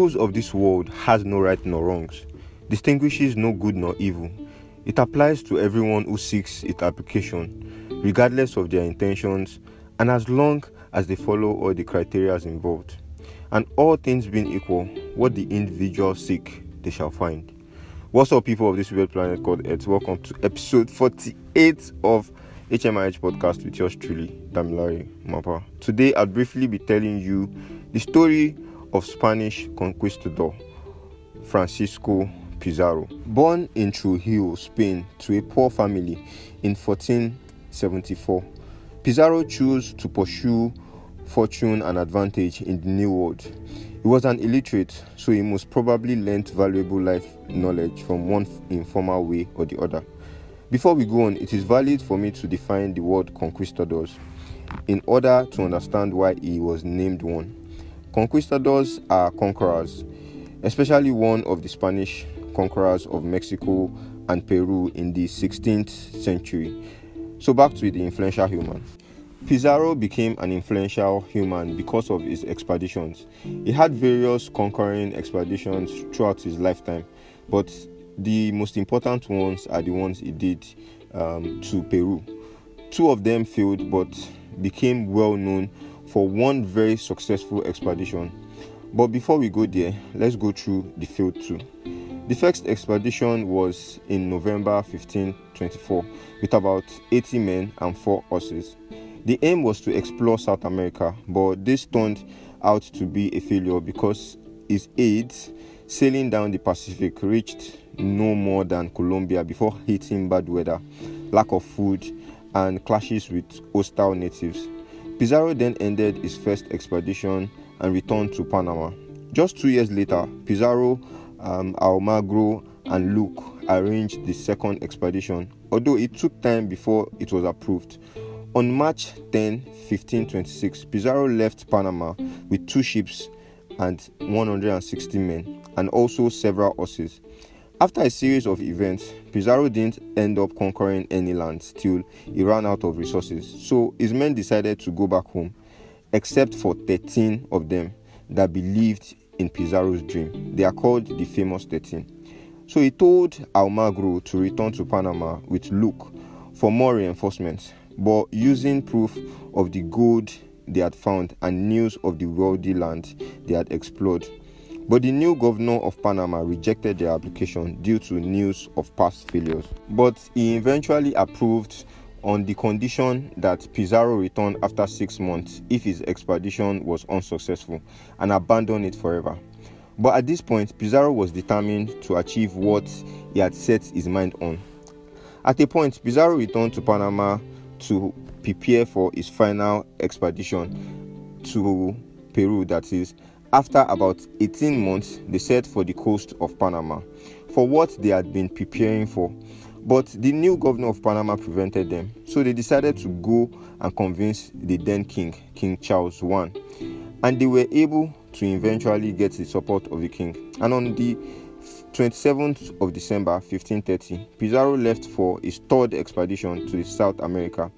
rules of this world has no right nor wrongs, distinguishes no good nor evil. It applies to everyone who seeks its application, regardless of their intentions, and as long as they follow all the criteria involved. And all things being equal, what the individual seek, they shall find. What's up, people of this weird planet called Earth? Welcome to episode 48 of HMIH podcast with yours truly, Damilari Mapa. Today, I'll briefly be telling you the story of Spanish conquistador Francisco Pizarro. Born in Trujillo, Spain, to a poor family in 1474, Pizarro chose to pursue fortune and advantage in the New World. He was an illiterate, so he most probably learnt valuable life knowledge from one informal way or the other. Before we go on, it is valid for me to define the word conquistadors in order to understand why he was named one. Conquistadors are conquerors, especially one of the Spanish conquerors of Mexico and Peru in the 16th century. So, back to the influential human. Pizarro became an influential human because of his expeditions. He had various conquering expeditions throughout his lifetime, but the most important ones are the ones he did um, to Peru. Two of them failed, but became well known for one very successful expedition. But before we go there, let's go through the failed two. The first expedition was in November 1524 with about 80 men and 4 horses. The aim was to explore South America, but this turned out to be a failure because his aides sailing down the Pacific reached no more than Colombia before hitting bad weather, lack of food, and clashes with hostile natives. Pizarro then ended his first expedition and returned to Panama. Just two years later, Pizarro, um, Almagro, and Luque arranged the second expedition, although it took time before it was approved. On March 10, 1526, Pizarro left Panama with two ships and 160 men, and also several horses. After a series of events, Pizarro didn't end up conquering any land till he ran out of resources, so his men decided to go back home, except for 13 of them that believed in Pizarro's dream. They are called the famous 13. So he told Almagro to return to Panama with Luque for more reinforcements, but using proof of the gold they had found and news of the wealthy land they had explored. But the new governor of Panama rejected their application due to news of past failures. But he eventually approved on the condition that Pizarro returned after six months if his expedition was unsuccessful and abandon it forever. But at this point, Pizarro was determined to achieve what he had set his mind on. At a point, Pizarro returned to Panama to prepare for his final expedition to Peru, that is, after about 18 months, they set for the coast of Panama for what they had been preparing for. But the new governor of Panama prevented them, so they decided to go and convince the then king, King Charles I. And they were able to eventually get the support of the king. And on the 27th of December 1530, Pizarro left for his third expedition to South America.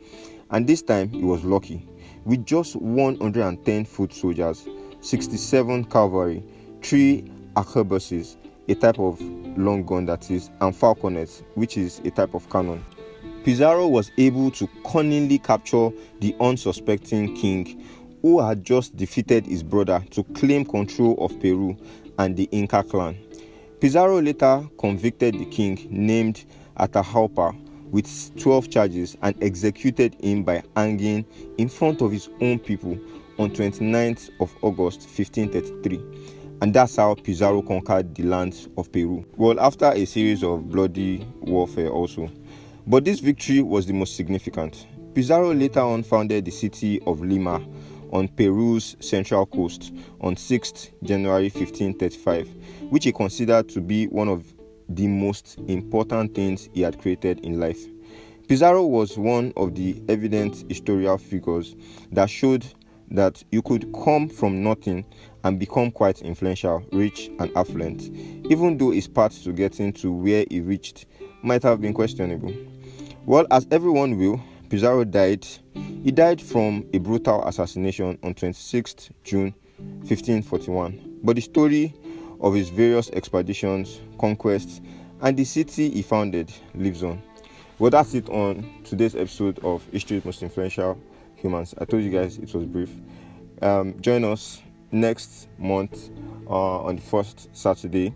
And this time he was lucky. With just 110 foot soldiers, 67 cavalry, 3 arquebuses, a type of long gun that is, and falconets, which is a type of cannon. Pizarro was able to cunningly capture the unsuspecting king who had just defeated his brother to claim control of Peru and the Inca clan. Pizarro later convicted the king named Atahualpa with 12 charges and executed him by hanging in front of his own people on 29th of August 1533 and that's how Pizarro conquered the lands of Peru. Well, after a series of bloody warfare also. But this victory was the most significant. Pizarro later on founded the city of Lima on Peru's central coast on 6th January 1535, which he considered to be one of the most important things he had created in life. Pizarro was one of the evident historical figures that showed that you could come from nothing and become quite influential, rich, and affluent, even though his path to getting to where he reached might have been questionable. Well, as everyone will, Pizarro died. He died from a brutal assassination on 26th June 1541. But the story of his various expeditions, conquests, and the city he founded lives on. Well, that's it on today's episode of History's Most Influential Humans. I told you guys it was brief. Um, join us next month uh, on the first Saturday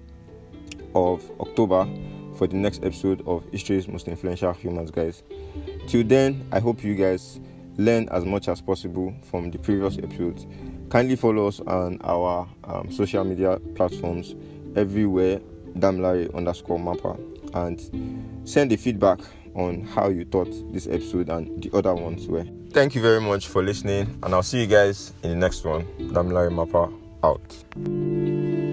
of October for the next episode of History's Most Influential Humans, guys. Till then, I hope you guys learn as much as possible from the previous episodes. Kindly follow us on our um, social media platforms everywhere, Damilare underscore mapper, and send the feedback on how you thought this episode and the other ones were. Thank you very much for listening, and I'll see you guys in the next one. Damilare Mapper out.